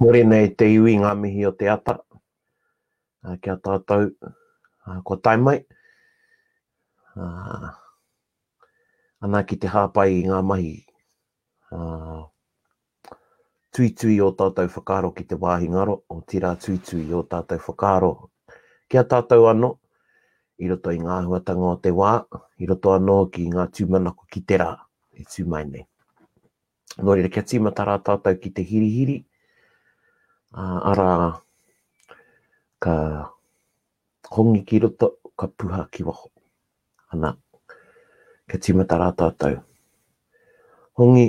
Mōre nei te iwi ngā mihi o te ata ki a tātou kua tae mai ana ki te hāpai i ngā mahi tuitui o tātou whakaaro ki te wāhi ngaro, o tīrā tuitui o tātou whakaaro ki a tātou anō i roto i ngā āhuatanga o te wā, i roto anō ki ngā tūmanako ki te rā. e tū mai nei. Nō reira, kia tīmata rā tātou ki te hirihiri, ā, arā, ka hongi ki roto, ka puha ki waho. Ana, kia tīmata rā tātou. Hongi,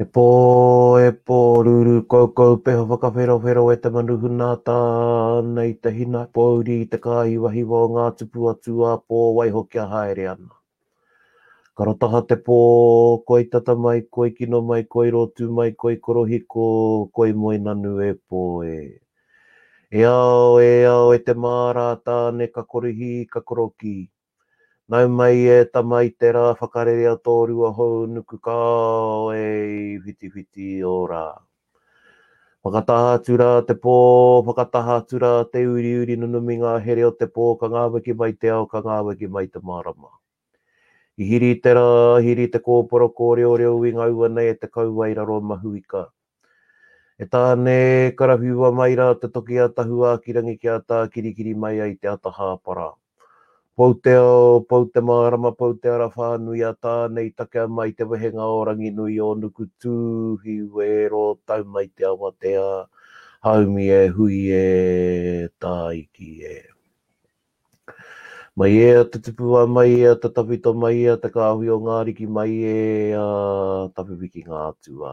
He pō, e pō, rūrū koukou, peho whakawherowhero e te manu hunata ana i te hina pōuri i te kāhiwahiwa o ngā tupu atu a pō waiho kia haere ana. Karotaha te pō, koi tata mai, koi kino mai, koi rōtu mai, koi korohiko, koi moenanu e pō e. E ao, e ao, e te māra a Tāne ka korihi, ka korokī. Nau mai e tama i te rā whakarere a tō rua hou nuku kāo e i whitiwhiti ō rā. Whakataha atu rā te pō, whakataha atu rā te uriuri nunumi ngā here o te pō ka ngāweki mai te ao ka ngāweki mai te marama. I hiri te rā, hiri te kōporo kōreoreo i ngaua nei e te kauae raro mahuika, E Tāne, karawhiua mai rā te toki a Tahuākirangi ki a Tākirikiri mai ai te ata hāpara. Pou te ao, pou te mārama, pou te ara whānui a Tāne i takea mai te wehenga o Ranginui-ō-nuku Tūhi wēro tau mai te awatea, haumi e hui e, tāiki e. Mai e a te tupu a mai e a te tawhito mai e a te kāhui o ngā ariki mai e a tawhiwhiki ngā atua.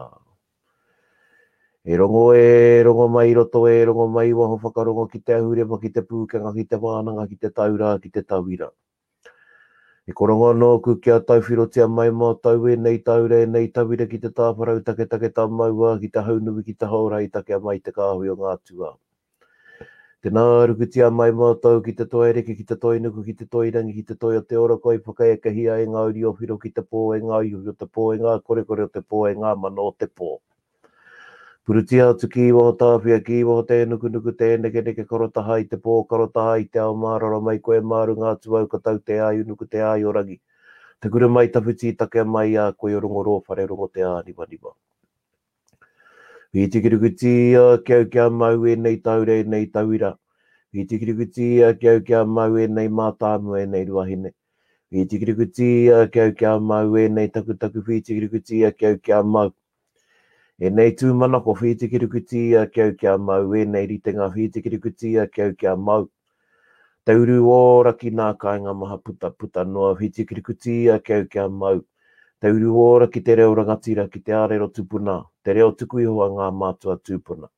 E rongo e rongo mai i roto e rongo mai i waho whakarongo ki te ahurewa ki te pūkenga ki te wānanga ki te taura ki te tauira. E korongo anō aku kia tauwhirotia mai mō tau ēnei taura ēnei tauira ki te tāwharau taketake tā maua ki te haunui ki te hōrai takea mai te kāhui o ngā atua. Tēnā, rukutia mai mātou ki te toi reke, ki te toi nuku, ki te toi rangi, ki te toi o te ora kua i whakaekahia e ngā uri o Whiro ki te pō, e ngā iwi o te pō, e ngā korekore o te pō, e ngā mana o te pō. Purutia atu ki waho tāwhia, ki waho tēnukunuku, tēnekeneke, karo taha i te pō, karo taha i te ao mārara mai koe, mā runga atu au ka tau te āiu nuku, te āiu rangi, te kura mai tawhiti takea mai i a koe o Rongo Rōwhare, Rongo Te Āniwaniwa. I tikirukutia ki au kia mau ēnei taure, ēnei tauira. I tikirukutia ki au kia mau ēnei mātāmua, ēnei ruahine. I tikirukutia ki au kia mau ēnei takutaku, whītikirukutia ki au kia mau. Ēnei tūmanako, whītikirukutia ki au kia mau, ēnei ritenga, whītikirukutia ki au kia mau. Te uru ō raki nā kāinga maha puta puta noa whiti ki riku tī a keu kia mau Te uru ō raki te reo rangatira ki te arero tupuna te reo tuku iho a ngā mātua tūpuna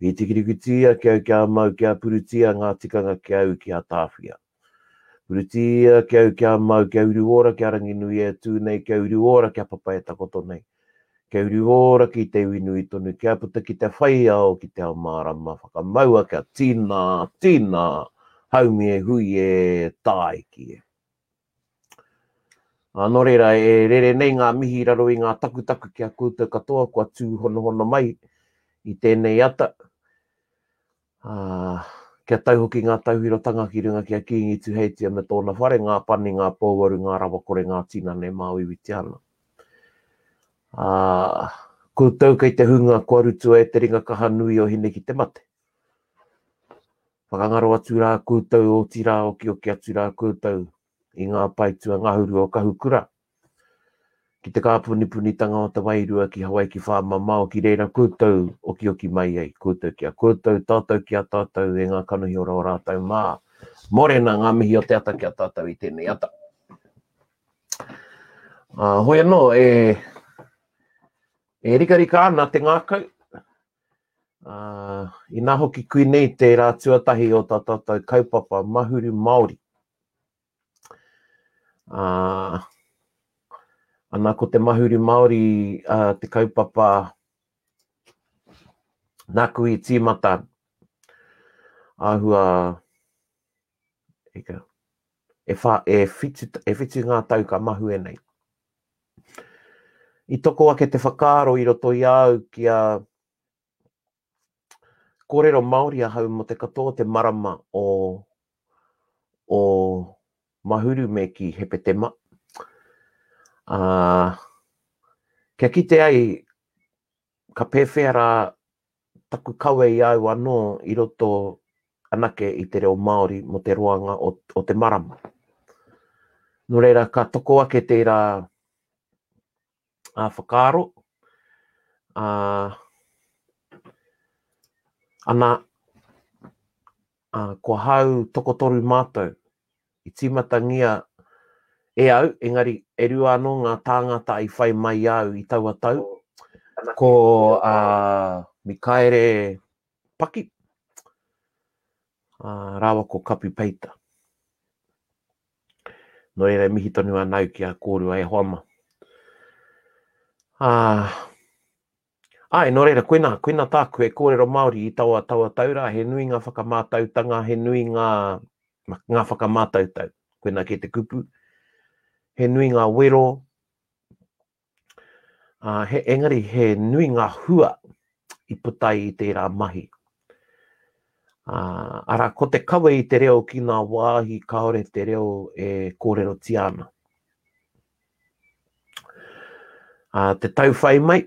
whiti ki riku tī a keu kia mau kia purutia ngā tikanga ki au ki a Tāwhia purutia keu kia mau kia uru ora kia Ranginui e tū nei kia uru ora kia papa e takoto nei Kei uru ora ki te iwi nui tonu, kia puta ki te whai ao, ki te ao mārama, whakamaua kia tīnā, tīnā, haumi e hui e, tāiki e. Ā, nō reira, e rere nei ngā mihi raro i ngā takutaku ki a koutou katoa kua tūhonohono mai i tēnei ata. Ā, kia tau hoki ngā tauhirotanga ki runga ki a Kīngi Tuheitia me tōna whare, ngā pani, ngā pouaru, ngā rawakore, ngā tinana e māuiuiti ana. Ā, koutou kei te hunga kua rutua e te ringa kaha nui o Hine ki te mate. Whakangaro atu rā koutou, otirā, okioki atu rā koutou i ngā pae tuangahuru o Kahukura, Ki te kāpunipunitanga o te wairua ki Hawaiki whāmamao ki reira koutou okioki mai ai, koutou ki a koutou, tātou ki a tātou e ngā kanohi ora o rātou mā. Mōrena ngā mihi o te ata ki a tātou i tēnei ata. Ā, hoi anō, e, e rikarika ana te ngākau, ā, inā hoki kui nei tērā tuatahi o tā tātou kaupapa mahuru Māori. Uh, ana ko te mahuru Māori uh, te kaupapa naku i tīmata ahua eka, e, wha, e, whitu, e whitu ngā tau ka mahu e nei. I toko ake te whakaaro i roto i au ki a Kōrero Māori ahau mō te katoa o te marama o o Mahuru me ki Hepetema. Ā, kia kite ai ka pēwhea rā taku kawe i a au anō i roto anake i te reo Māori mō te roanga o o te marama. Nō reira, ka toko ake tērā ā, whakaaro, ā, ana, ā, kua hāu tokotoru mātou. I tīmatangia e au, engari e rua anō ngā tāngata i whai mai i a au i taua tau, ko, ā, Mikaere Paki, ā, rāua ko Kapi Peita. Nō reira e mihi tonu anau ki a kōrua e hoa mā. Ā, āe, nō reira, koinā, koinā tāku e kōrero Māori i taua, taua tau rā, he nui ngā whakamātautanga, he nui ngā, ngā whakamātautau. Koinā kē te kupu, he nui ngā wero, Ā, he, engari he nui ngā hua i puta ai i tērā mahi. Ā, arā, ko te kawe i te reo ki ngā wāhi kāore te reo e kōrerotia ana. Ā, te tau whai mai,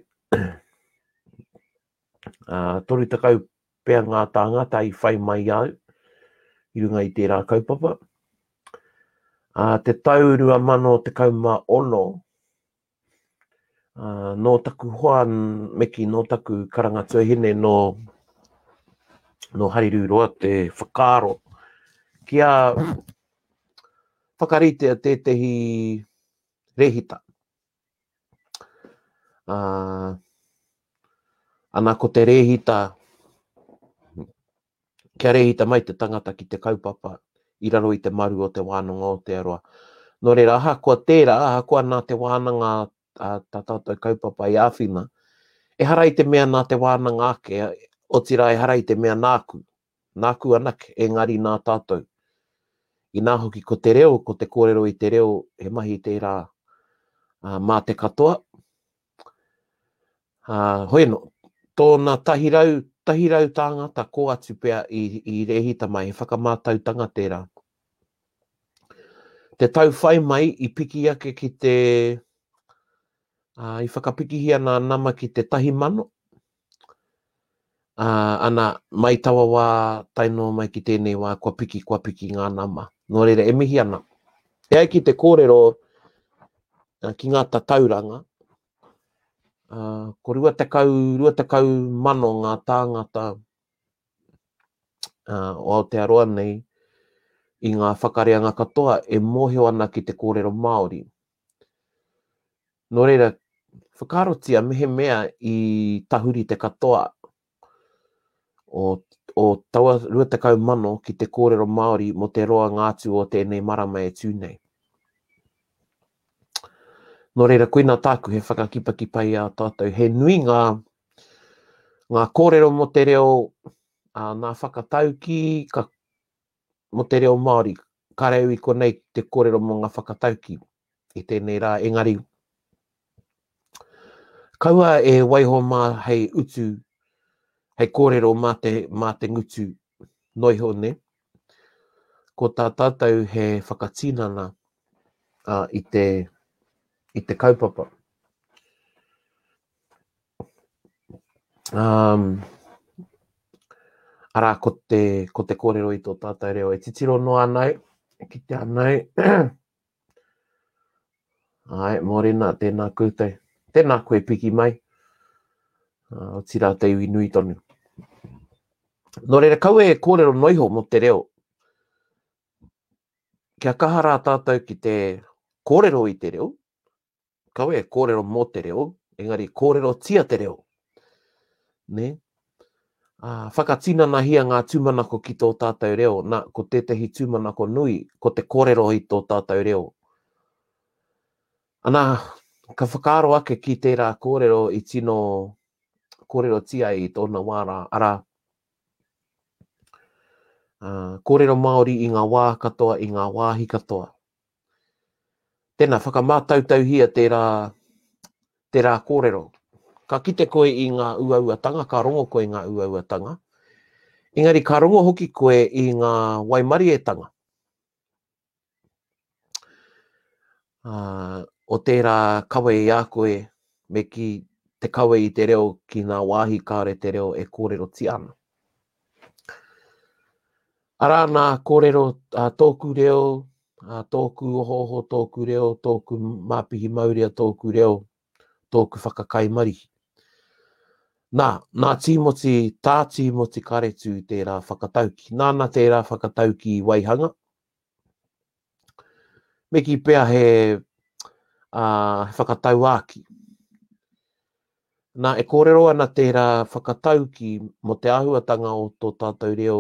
ā, 30 Pea ngā tāngata i whai mai au i runga i tērā kaupapa. Ā te tau 2016, nō taku hoa me kī nō taku karanga tuahine nō Harirūroa te whakaaro kia whakaritea tētehi rehita. Uh, ana ko te rēhita, kia rēhita mai te tangata ki te kaupapa i raro i te maru o te wānanga o te aroa. Nō reira, aha koa tērā, aha koa nā te wānanga a tā tātou kaupapa i āwhina, e hara i te mea nā te wānanga ake, o tira e hara i te mea nāku, Nāku anake, engari nā tātou. Inā hoki ko te reo, ko te kōrero i te reo, he mahi tērā mā te katoa. Ā, hoi anō, tōna tahi rau, tahi rau tāngata kō atu pea i, i rēhita mai, he whakamātautanga tērā. Te tau whai mai, i piki ake ki te, ā, i whakapikihia nā nama ki te tahi mano, Ā, ana, mai taua wā tae noa mai ki tēnei wā, kua piki, kua piki ngā nama. Nō reira, e mihi ana. E ai ki te kōrero ki ngā tatauranga, ā, ko 20, 20 mano ngā tāngata ā, o Aotearoa nei i ngā whakareanga katoa e mōhio ana ki te kōrero Māori. Nō reira, whakaarotia mehemea i tahuri te katoa o, o taua 20,000 ki te kōrero Māori mō te roa ngātu o tēnei marama e tū nei. Nō reira, koina tāku he whakakipakipa i a tātou. He nui ngā, ngā kōrero mō te reo, ā, nā whakatauki, ka, mō te reo Māori, kāre au i konei ki te kōrero mō ngā whakataukī i tēnei rā, engari kaua e waiho mā hei utu, hei kōrero mā te, mā te ngutu noa iho nei, ko tā tātou he whakatinana uh, i, te, i te kaupapa. Um, ara, ko te, ko te kōrero i tō tātou reo, e titiro noa nei, e kite anei. Ai, mōrena, tēnā koutou. Tēnā koe piki mai. Uh, o tira te iwi nui tonu. Nō reira, kau e kōrero noiho mō te reo. Kia kaha rā tātou ki te kōrero i te reo, Kaua e kōrero mō te reo, engari kōrerotia te reo. Nē? Ā, whakatinanahia ngā tūmanako ki tō tātou reo. Nā, ko tētahi tūmanako nui, ko te kōrero i tō tātou reo. Anā, ka whakaaro ake ki tērā kōrero i tino kōrerotia ai i tōna wā rā, arā, ā, kōrero Māori i ngā wā katoa, i ngā wāhi katoa. Tena whakamātautauhia tērā, tērā kōrero. Ka kite koe i ngā uauatanga, ka rongo koe i ngā uauatanga, engari ka rongo hoki koe i ngā waimarietanga uh, o tērā kawe i a koe, me ki te kawe i te reo ki ngā wāhi kāore te reo e kōrerotia ana. Arā nā kōrero a tōku reo, a tōku ohooho, tōku reo, tōku māpihi maurea, tōku reo, tōku whakakai marihi. Nā, nā Tīmoti, tā Tīmoti Karetu tērā whakatauki. Nāna tērā whakatauki i waihanga, Me ki pea he, ā, he whakatauākī. Nā, e kōrero ana tērā whakataukī mō te āhuatanga o tō tātou reo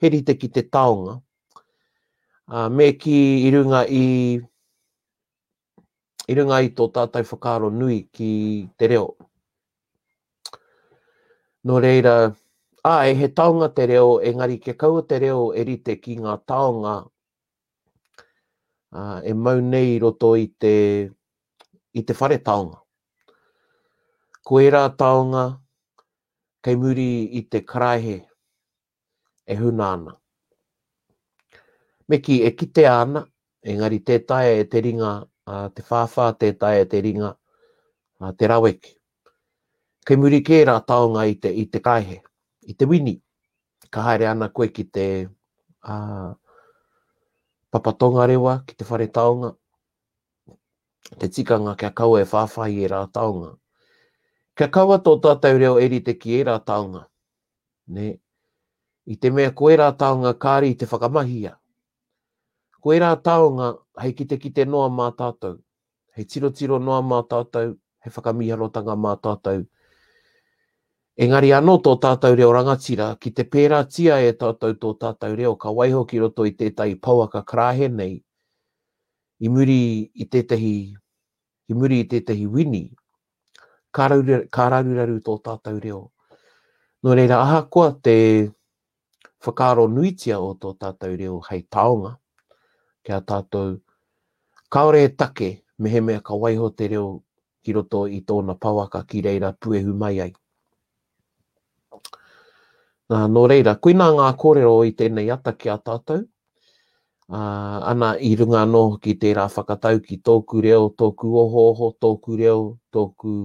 he rite ki te taonga, ā, me kī i runga i, i runga i tō tātou whakaaro nui ki te reo. Nō reira, āe, he taonga te reo, engari kia kaua te reo e rite ki ngā taonga e mau nei i roto i te, i te whare taonga. Ko ērā taonga kei muri i te karaehe e huna ana. Me ki e kitea ana, engari tē taea e te ringa te whāwhā, tē taea e te ringa te raweke. Kei muri kē rā taonga i te, i te kaehe, i te wini. Ka haere ana koe ki te uh, papa tongarewa, ki te whare taonga, te tikanga kia kaua e whāwhai e rā taonga. Kia kaua tō tātou reo e rite ki e rā taonga. Ne, i te mea ko e rā taonga kāri te whakamahia. Ko e rā taonga hei kite kite noa mā tātou. He tirotiro noa mā tātou, he whakamīharotanga mā tātou. Engari anō tō tātou reo rangatira, ki te pērātia e tātou tō tātou reo, ka waiho ki roto i tētahi pouaka karāhe nei, i muri i tētahi, i muri i tētahi wini, ka raruraru tō tātou reo. Nō reira, ahakoa te whakaaro nuitia o tō tātou reo hei taonga ki a tātou kāore e take mehemea ka waiho te reo ki roto i tōna pouaka ki reira puehu mai ai. Nā, nō reira, koinā ngā kōrero i tēnei ata ki a tātou, ā, ana i runga anō ki tērā whakatau ki tōku reo, tōku ohooho, tōku reo, tōku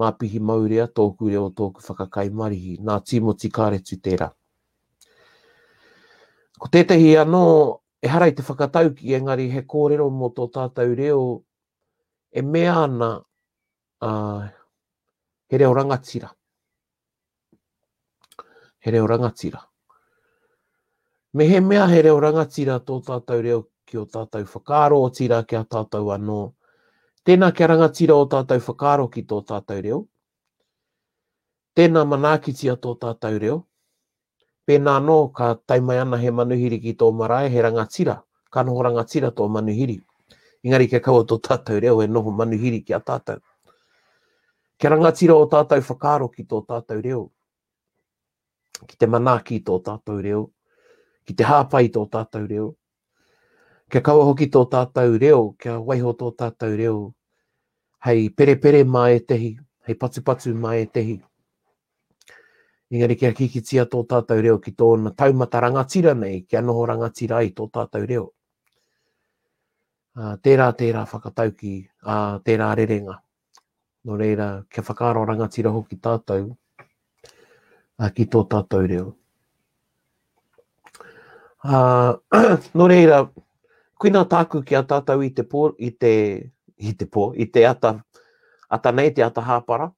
Māpihi Maurea tōku reo tōku whakakai marihi, nā Tīmoti Kāretu tērā. Ko tētahi anō, ehara i te whakatauki engari he kōrero mō tō tātou reo e mea ana, ā, he reo rangatira. he reo rangatira. Mehemea he reo rangatira tō tātou reo ki o tātou whakaaro otirā ki a tātou anō, tēnā kia rangatira o tātou whakaaro ki tō tātou reo, tēnā manaakitia tō tātou reo, pēnā anō ka tae mai ana he manuhiri ki tō marae he rangatira, ka noho rangatira tō manuhiri. Engari kia kaua tō tātou reo e noho manuhiri ki a tātou. Kia rangatira ō tātou whakaaro ki tō tātou reo, ki te manaaki tō tātou reo, ki te hāpai tō tātou reo, kia kaua hoki tō tātou reo, kia waiho tō tātou reo, hei perepere mā ētehi, hei patupatu mā ētehi. Engari kia kikitia tō tātou reo ki tōna taumata rangatira nei, kia noho rangatira ai tō tātou reo. Uh, tērā, tērā whakatauki, uh, tērā rerenga. Nō reira, kia whakaaro rangatira hoki tātou uh, ki tō tātou reo. Uh, nō reira, kuina tāku ki a tātou i te pō, i te, i te pō, i te ata, ata nei te ata hāpara,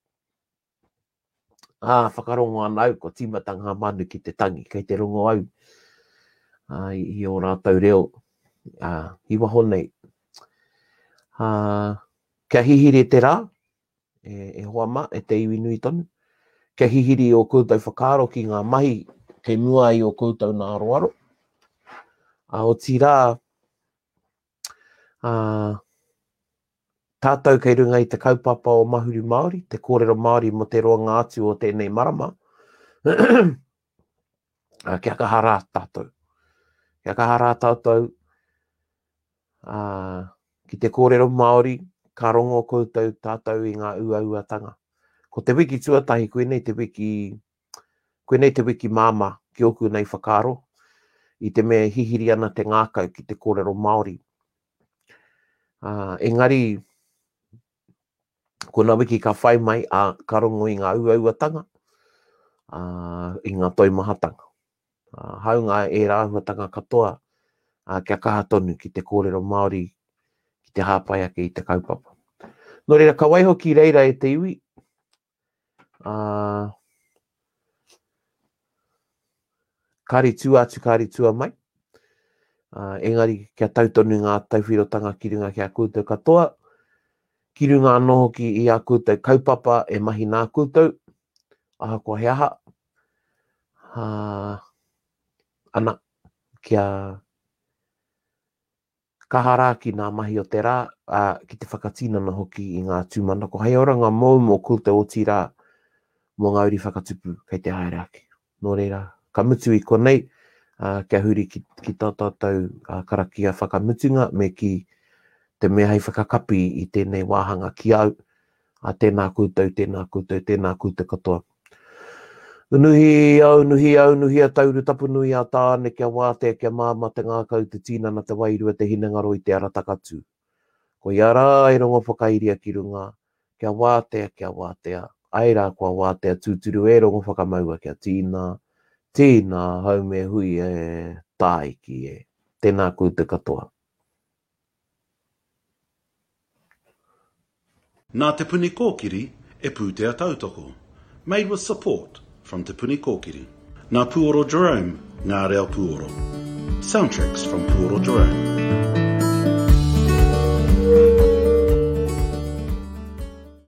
Ā, whakarongo ana au, kua tīmata ngā manu ki te tangi, kei te rongo au ā, i ō rātou reo ā, i waho nei. Ā, kia hihiri e te rā, e, e hoa mā, e te iwi nui tonu, kia hihiri o koutou whakaaro ki ngā mahi kei mua ai o koutou nā aroaro. Ā, otirā, ā, tātou kei runga i te kaupapa o Mahuru Māori, te kōrero Māori mō te roanga atu o tēnei marama, ā, kia kaha rā tātou. Kia kaha rā tātou, ā, ki te kōrero Māori, ka rongo koutou tātou i ngā uauatanga. Ko te wiki tuatahi, koinei te wiki Koinei te wiki māmā, ki ōku nei whakaaro, i te mea e hihiri ana te ngākau ki te kōrero Māori. Ā, engari, ko nā wiki ka whai mai, ā, ka rongo i ngā uauatanga, ā, i ngā toimahatanga. Ā, hāunga e rāhuatanga katoa, ā, kia kaha tonu ki te kōrero Māori, ki te hāpai ake i te kaupapa. Nō reira, ka waiho ki reira e te iwi, Uh, kāri tū atu, kāri tua mai. Uh, engari, kia tau tonu ngā tauwhirotanga ki runga ki a koutou katoa, ki runga anō hoki i a koutou kaupapa e mahi nā koutou, aha ko he aha. Uh, ana, kia, Kaha rā ki ngā mahi o te rā, ā, ki te whakatinana hoki i ngā tūmanako hei oranga mōu mō koutou otirā mō ngā uri whakatupu kei te haere ake. Nō reira, ka mutu i konei, ā, kia huri ki, ki tā tātou, ā, karakia whakamutunga me kī te mea hei whakakapi i tēnei wāhanga ki au, Ā, tēnā koutou, tēnā koutou, tēnā koutou katoa. Unuhi au, unuhi au, unuhi a Tauru Tapunui, a Tāne, kia wātea, kia māmā te ngākau, te tīnana, te wairua, te hinengaro i te ara takatū. Koia rā e rongo whakairia ki runga, kia wātea, kia wātea, āe rā, kua wātea tūturu e rongo whakamaua kia tīna, tīna, haume hui e, tāiki e. Tēnā koutou katoa. Nā Te Puni Kōkiri e pūtea tautoko. Made with support from Te Puni Kōkiri. Nā Puoro Jerome ngā reo puoro. Soundtracks from Puoro Jerome.